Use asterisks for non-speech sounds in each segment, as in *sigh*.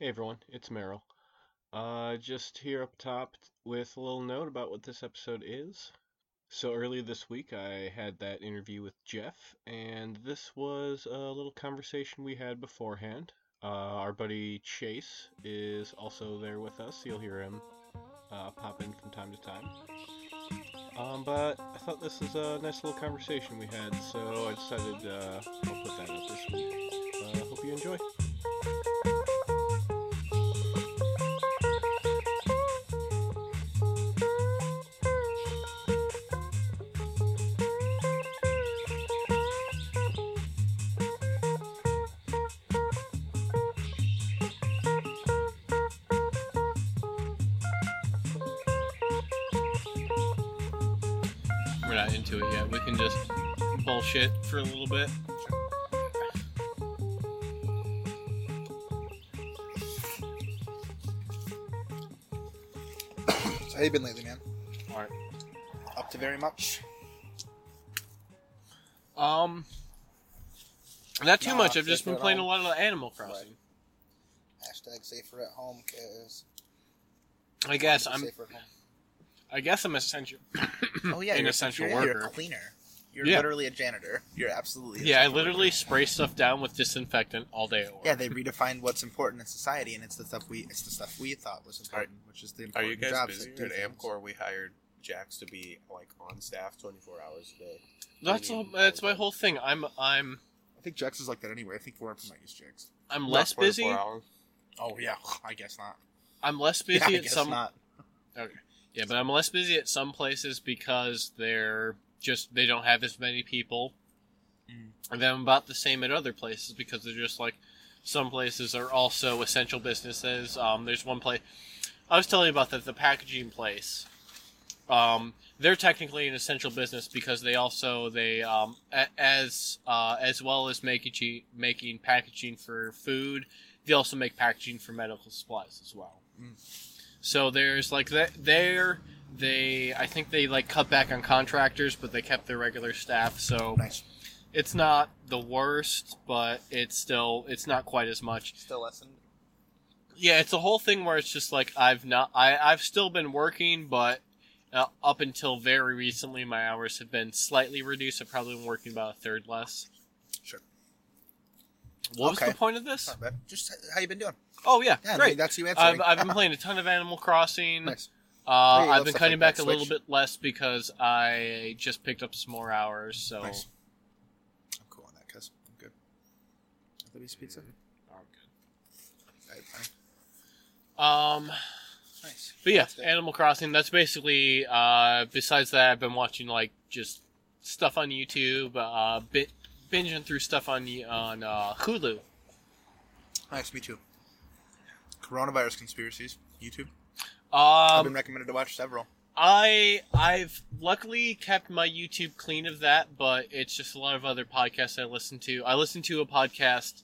Hey everyone, it's Merrill. Uh, just here up top with a little note about what this episode is. So earlier this week, I had that interview with Jeff, and this was a little conversation we had beforehand. Uh, our buddy Chase is also there with us. You'll hear him uh, pop in from time to time. Um, but I thought this was a nice little conversation we had, so I decided uh, I'll put that up this week. Uh, hope you enjoy. We're not into it yet. We can just bullshit for a little bit. So how you been lately, man? Alright. Up to very much? Um, not too Nah, much. I've just been playing a lot of Animal Crossing. Hashtag safer at home, cause I guess I'm I'm. safer at home. I guess I'm essential. *coughs* Oh yeah, an you're, essential you're, You're worker. a cleaner. You're Yeah. literally a janitor. You're absolutely. Yeah, I literally worker. spray stuff down with disinfectant all day at work. Yeah, they redefined what's important in society, and it's the stuff we it's the stuff we thought was important, which is the Are important you guys jobs busy? At. Amcor, we hired Jax to be like on staff 24 hours a day. that's all, that's my whole thing. I'm I'm I think Jax is like that anyway. I think Lauren might use Jax. I'm Not less busy. hours. Oh yeah, *laughs* I guess not. I'm less *laughs* Yeah, busy I at guess some. not. Yeah, but I'm less busy at some places because they're just they don't have as many people. Mm. And then I'm about the same at other places because they're just like some places are also essential businesses. Um, there's one place I was telling you about that the packaging place. Um, they're technically an essential business because they also they um, a- as uh, as well as making making packaging for food, they also make packaging for medical supplies as well. Mm. So there's like that there they I think they like cut back on contractors, but they kept their regular staff. So Nice. it's not the worst, but it's still it's not quite as much. Still lessened. Yeah, it's a whole thing where it's just like I've not I I've still been working, but uh, up until very recently, my hours have been slightly reduced. I've probably been working about a third less. Sure. What was the point of this? Just how you been doing? Oh yeah, Yeah, great. that's you I've, answering. I've been playing a ton of Animal Crossing. nice. Uh, Hey, I've been cutting like back a little bit less because I just picked up some more hours. So Nice. I'm cool on that, cuz I'm good. Libby's pizza. Oh, Alright, fine. Um, Nice. but yeah. Animal Crossing. That's basically. Uh, besides that, I've been watching like just stuff on YouTube. Uh, bi- binging through stuff on the on uh, Hulu. Nice, me too. Coronavirus conspiracies. YouTube. I've been Um, recommended to watch several. I I've luckily kept my YouTube clean of that, but it's just a lot of other podcasts I listen to. I listen to a podcast,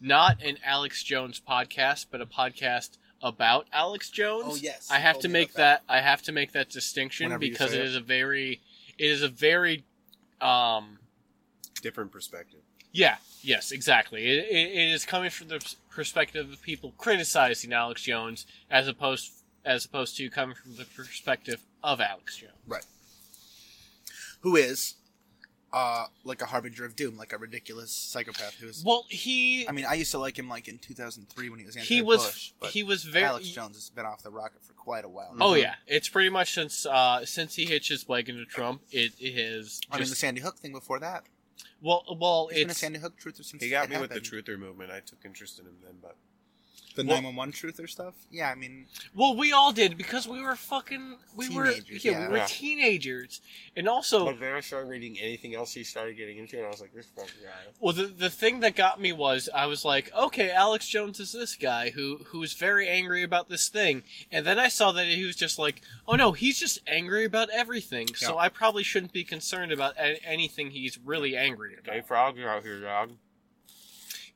not an Alex Jones podcast, but a podcast about Alex Jones. Oh, yes, I have told to make that. that. I have to make that distinction Whenever because it it. is a very it is a very um Different perspective. yeah yes exactly it, it, it is coming from the perspective of people criticizing Alex Jones as opposed as opposed to coming from the perspective of Alex Jones. Right. Who is uh like a harbinger of doom, like a ridiculous psychopath who's Well, he I mean, I used to like him like in 2003 when he was anti he was but he was very Alex Jones has been off the rocket for quite a while. Oh now. yeah, it's pretty much since uh since he hitched his wagon to Trump, it, it has I mean, the Sandy Hook thing before that. Well well He's it's Sandy Hook truther since He got me with the happened. truther movement. I took interest in him then, but The Well- 911 truther stuff. Yeah, I mean, well we all did because we were fucking we were Teenagers, yeah, yeah. we were Yeah. teenagers and also but then I started reading anything else he started getting into, and I was like, this fucking guy. Well, the, the thing that got me was I was like, okay, Alex Jones is this guy who who's very angry about this thing, and then I saw that he was just like, oh no, he's just angry about everything. So Yeah. I probably shouldn't be concerned about a- anything he's really angry about. Gay frogs are out here, dog.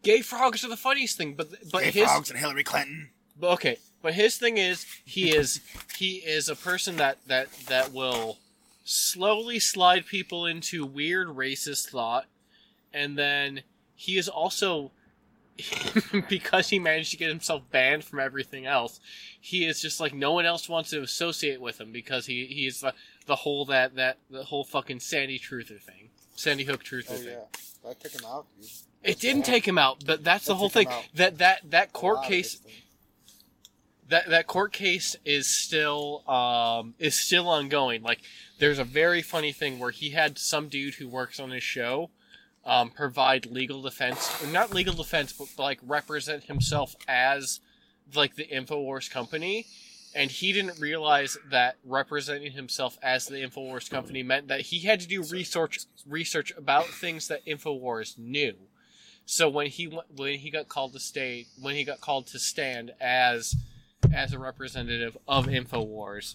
Gay frogs are the funniest thing, but but Gay his frogs and Hillary Clinton. okay, but his thing is he is he is a person that that that will slowly slide people into weird racist thought, and then he is also *laughs* because he managed to get himself banned from everything else, he is just like no one else wants to associate with him because he he is the the whole that that the whole fucking Sandy Truther thing, Sandy Hook Truther Oh thing. yeah, that took him out. Dude. It didn't take him out, but that's the whole thing. That that that court case that that court case is still um is still ongoing. Like there's a very funny thing where he had some dude who works on his show um provide legal defense, not legal defense, but like represent himself as like the Infowars company. And he didn't realize that representing himself as the Infowars company meant that he had to do research research about things that Infowars knew. So when he when he got called to state when he got called to stand as as a representative of Infowars,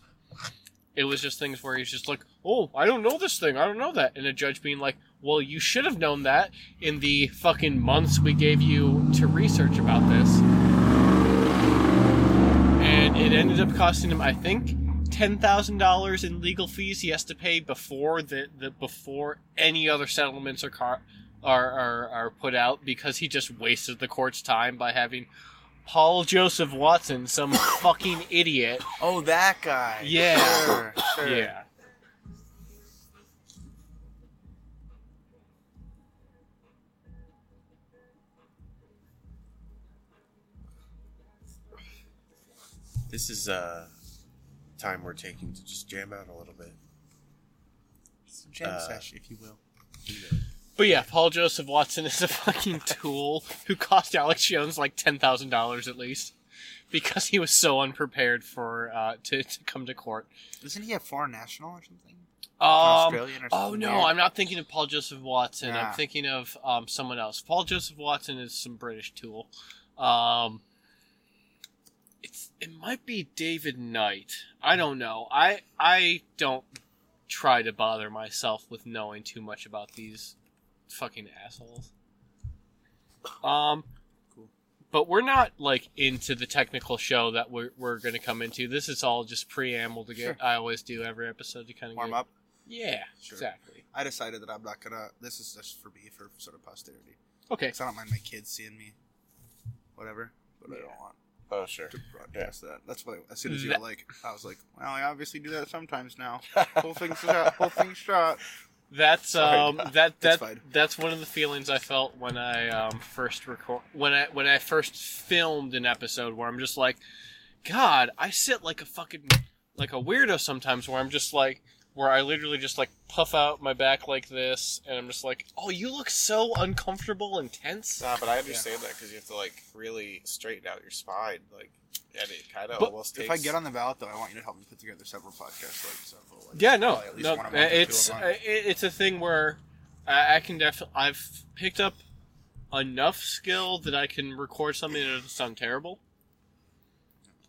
it was just things where he's just like, "Oh, I don't know this thing. I don't know that," and a judge being like, "Well, you should have known that in the fucking months we gave you to research about this." And it ended up costing him, I think, ten thousand dollars in legal fees he has to pay before the, the before any other settlements are car- are, are are put out because he just wasted the court's time by having Paul Joseph Watson, some *coughs* fucking idiot. Oh, that guy. Yeah. Sure, sure. Yeah. This is uh time we're taking to just jam out a little bit. Some jam Uh, sesh, if you will. But yeah, Paul Joseph Watson is a fucking tool who cost Alex Jones like ten thousand dollars at least because he was so unprepared for uh, to to come to court. Isn't he a foreign national or something? Um, Australian or something? oh no. I'm not thinking of Paul Joseph Watson. I'm Ah. thinking of um, someone else. Paul Joseph Watson is some British tool. Um, it's it might be David Knight. I don't know. I I don't try to bother myself with knowing too much about these fucking assholes. Um, Cool. but we're not like into the technical show that we're we're going to come into. This is all just preamble to get. Sure. I always do every episode to kind of Warm get, up. Yeah, Sure. exactly. I decided that I'm not gonna. This is just for me, for sort of posterity. Okay. Because I don't mind my kids seeing me, whatever. But I don't want Oh sure. to broadcast that. That's what. I, as soon as you That- were like, I was like, well, I obviously do that sometimes now. *laughs* whole thing's shot. Whole thing's shot. That's Sorry. um *laughs* that That's that that's one of the feelings I felt when I um first record when I when I first filmed an episode where I'm just like, God, I sit like a fucking like a weirdo sometimes where I'm just like where I literally just like puff out my back like this and I'm just like, oh, you look so uncomfortable and tense. Nah, but I understand that because you have to like really straighten out your spine, like, and it kind of But almost If. I get on the ballot, though, I want you to help me put together several podcasts, like several. Like, Yeah, no, at least no, one a month two it's a month. uh, it, it's a thing where I, I can definitely I've picked up enough skill that I can record something that doesn't sound terrible.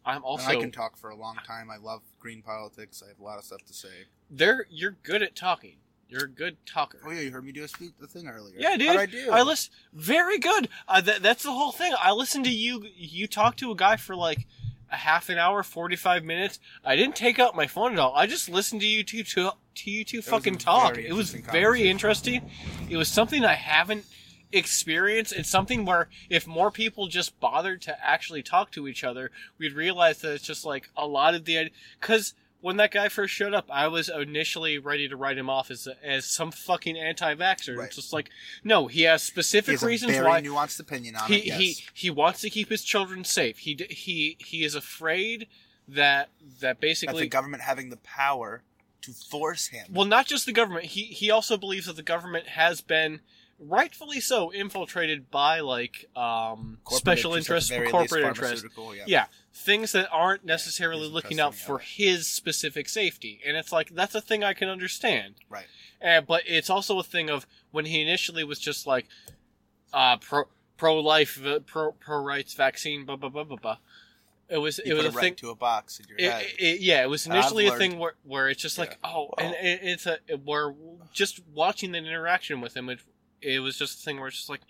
I'm And also I can talk for a long time. I love green politics. I have a lot of stuff to say. there. You're good at talking. You're a good talker. Oh yeah, you heard me do a speech, the thing earlier. Yeah, dude. How'd I do? I listen. Very good. Uh, that, that's the whole thing. I listened to you. You talk to a guy for like a half an hour, forty five minutes. I didn't take out my phone at all. I just listened to you two to, to you two a fucking talk. It was very interesting. It was something I haven't experienced. It's something where if more people just bothered to actually talk to each other, we'd realize that it's just like a lot of the because. When that guy first showed up, I was initially ready to write him off as as some fucking anti-vaxxer. Right. It's just like, no, he has specific he has a reasons very why nuanced opinion on he, it. Yes. he he wants to keep his children safe. He he he is afraid that that that basically the government having the power to force him. well, not just the government. He he also believes that the government has been rightfully so infiltrated by like um special interests, interests, at the very corporate least, interests. Yeah. Yeah, things that aren't necessarily looking out for his specific safety, and it's like that's a thing I can understand. Right. Uh, but it's also a thing of when he initially was just like uh, pro pro life, pro pro rights, vaccine, blah blah blah blah blah. It was You it was a thing. to a box in your It, head. it- yeah, it was initially a thing where, where it's just like, oh, and it, it's a where just watching the interaction with him, it, it was just a thing where it's just like,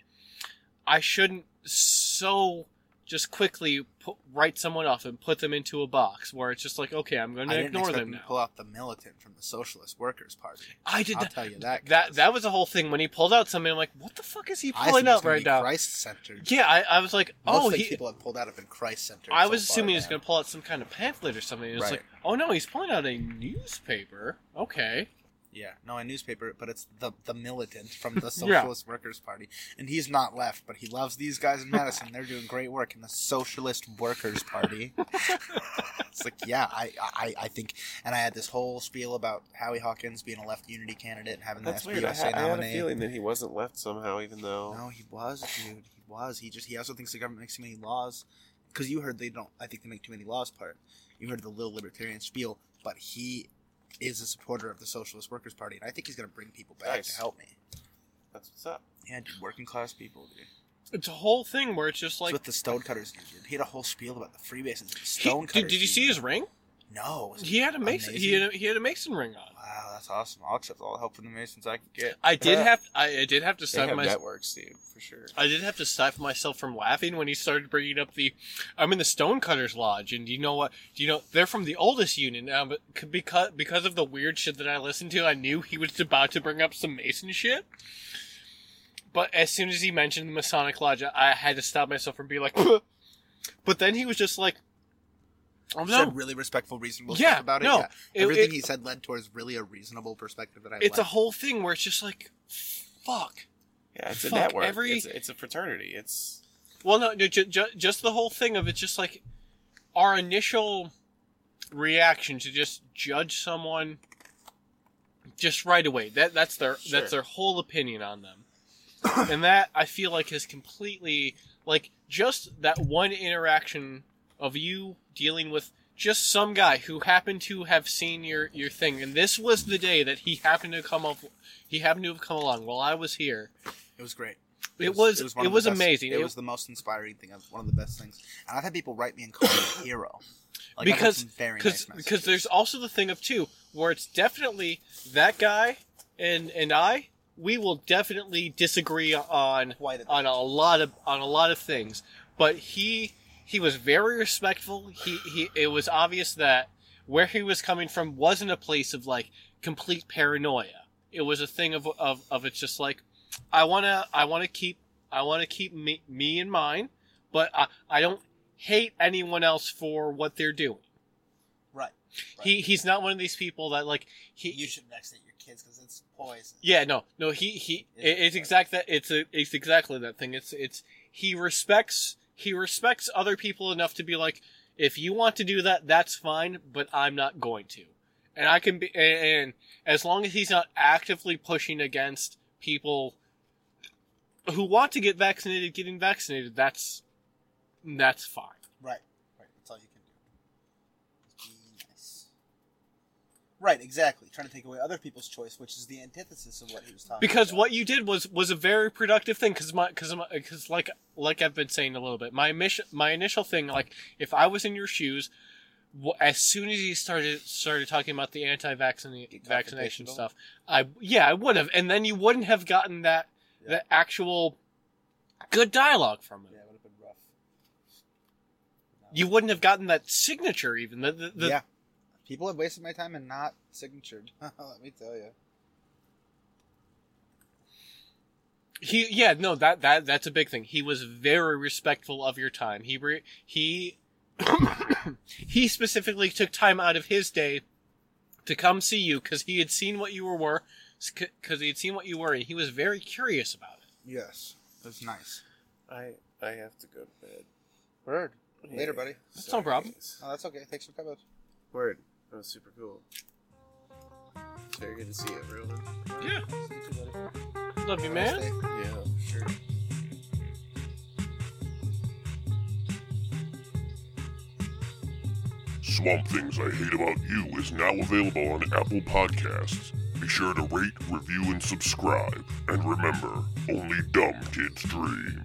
I shouldn't so just quickly pu- write someone off and put them into a box where it's just like, okay, I'm going to ignore them now. to pull out the militant from the Socialist Workers Party. I did I'll that. tell you that. That that was the whole thing when he pulled out something. I'm like, what the fuck is he pulling out right now? Christ-centered. Yeah, I, I was like, Most oh, he. people have pulled out have been Christ-centered. I was far, assuming he was going to pull out some kind of pamphlet or something. It's Right. like, oh no, he's pulling out a newspaper. Okay. Yeah, no, a newspaper, but it's the the militant from the *laughs* Socialist Workers Party, and he's not left, but he loves these guys in Madison. They're doing great work in the Socialist Workers Party. *laughs* it's like, yeah, I, I, I think, and I had this whole spiel about Howie Hawkins being a left unity candidate and having That's the weird. I, SPUSA ha- I had a feeling that he wasn't left somehow, even though. No, he was, dude. He was. He just he also thinks the government makes too many laws. Because you heard they don't. I think they make too many laws. Part. You heard the little libertarian spiel, but he is a supporter of the Socialist Workers Party, and I think he's going to bring people back Nice. to help me. That's what's up. Yeah, dude, working class people, dude. It's a whole thing where it's just Like like. what the Stonecutters do, dude. He had a whole spiel about the Freemasons. and The Stonecutters. did, did you see his ring? No. He had a mason. He had a, he had a mason ring on. That's awesome. I'll accept all the help from the Masons I can get. I did *laughs* have I, I did have to stop my networks, dude, for sure. I did have to stifle myself from laughing when he started bringing up the I'm in the Stonecutters Lodge and you know what do you know they're from the oldest union now but because because of the weird shit that I listened to I knew he was about to bring up some Mason shit. But as soon as he mentioned the Masonic Lodge I had to stop myself from being like *laughs* but then he was just like Oh Said no. really respectful, reasonable Yeah, stuff about it. no, yeah. it- Everything it- he said led towards really a reasonable perspective that I It's a whole thing where it's just like fuck. Yeah, it's a network. every- It's, it's a fraternity. It's Well, no, no ju- ju- just the whole thing of it's just like our initial reaction to just judge someone just right away. That that's their Sure. that's their whole opinion on them, *coughs* and that I feel like is completely like just that one interaction of you dealing with just some guy who happened to have seen your your thing, and this was the day that he happened to come up. He happened to have come along while I was here. It was great. It was it was, of the best- amazing. It, It- was the most inspiring thing. One of the best things. And I've had people write me and call me a *coughs* hero. Like, because because nice because there's also the thing of two where it's definitely that guy and and I we will definitely disagree on on a lot of on a lot of things but he he was very respectful he he it was obvious that where he was coming from wasn't a place of like complete paranoia it was a thing of of, of it's just like I want to I want to keep I want to keep me me in mind but I, I don't hate anyone else for what they're doing right. he he's not one of these people that like he You should vaccinate your kids because it's poison. yeah no no he he it, it's right. exact that it's a, it's exactly that thing it's it's he respects he respects other people enough to be like if you want to do that that's fine but I'm not going to and I can be and, as long as he's not actively pushing against people who want to get vaccinated getting vaccinated that's that's fine Right. Right. That's all you can do. Just be nice. Right. Exactly. Trying to take away other people's choice, which is the antithesis of what he was talking. because about. what you did was was a very productive thing because my because because like like I've been saying a little bit my mission my initial thing like if I was in your shoes as soon as you started started talking about the anti-vaccination Get vaccination confrontational? stuff I yeah I would have and then you wouldn't have gotten that Yeah. that actual good dialogue from it Yeah, it would have been rough. you wouldn't have gotten that signature even the, the, the yeah. People have wasted my time and not signatured. *laughs* Let me tell you. He yeah no that that that's a big thing. He was very respectful of your time. He re, he *coughs* he specifically took time out of his day to come see you because he had seen what you were because he had seen what you were and he was very curious about it. Yes. That's nice. I I have to go to bed. Word. Later, buddy. That's no Sorry, problem. Oh, that's okay. Thanks for coming. Word. That was super cool. It's very good to see everyone. Yeah, See you too, buddy. love you, man. Yeah, sure. Swamp Things I Hate About You is now available on Apple Podcasts. Be sure to rate, review, and subscribe. And remember, only dumb kids dream.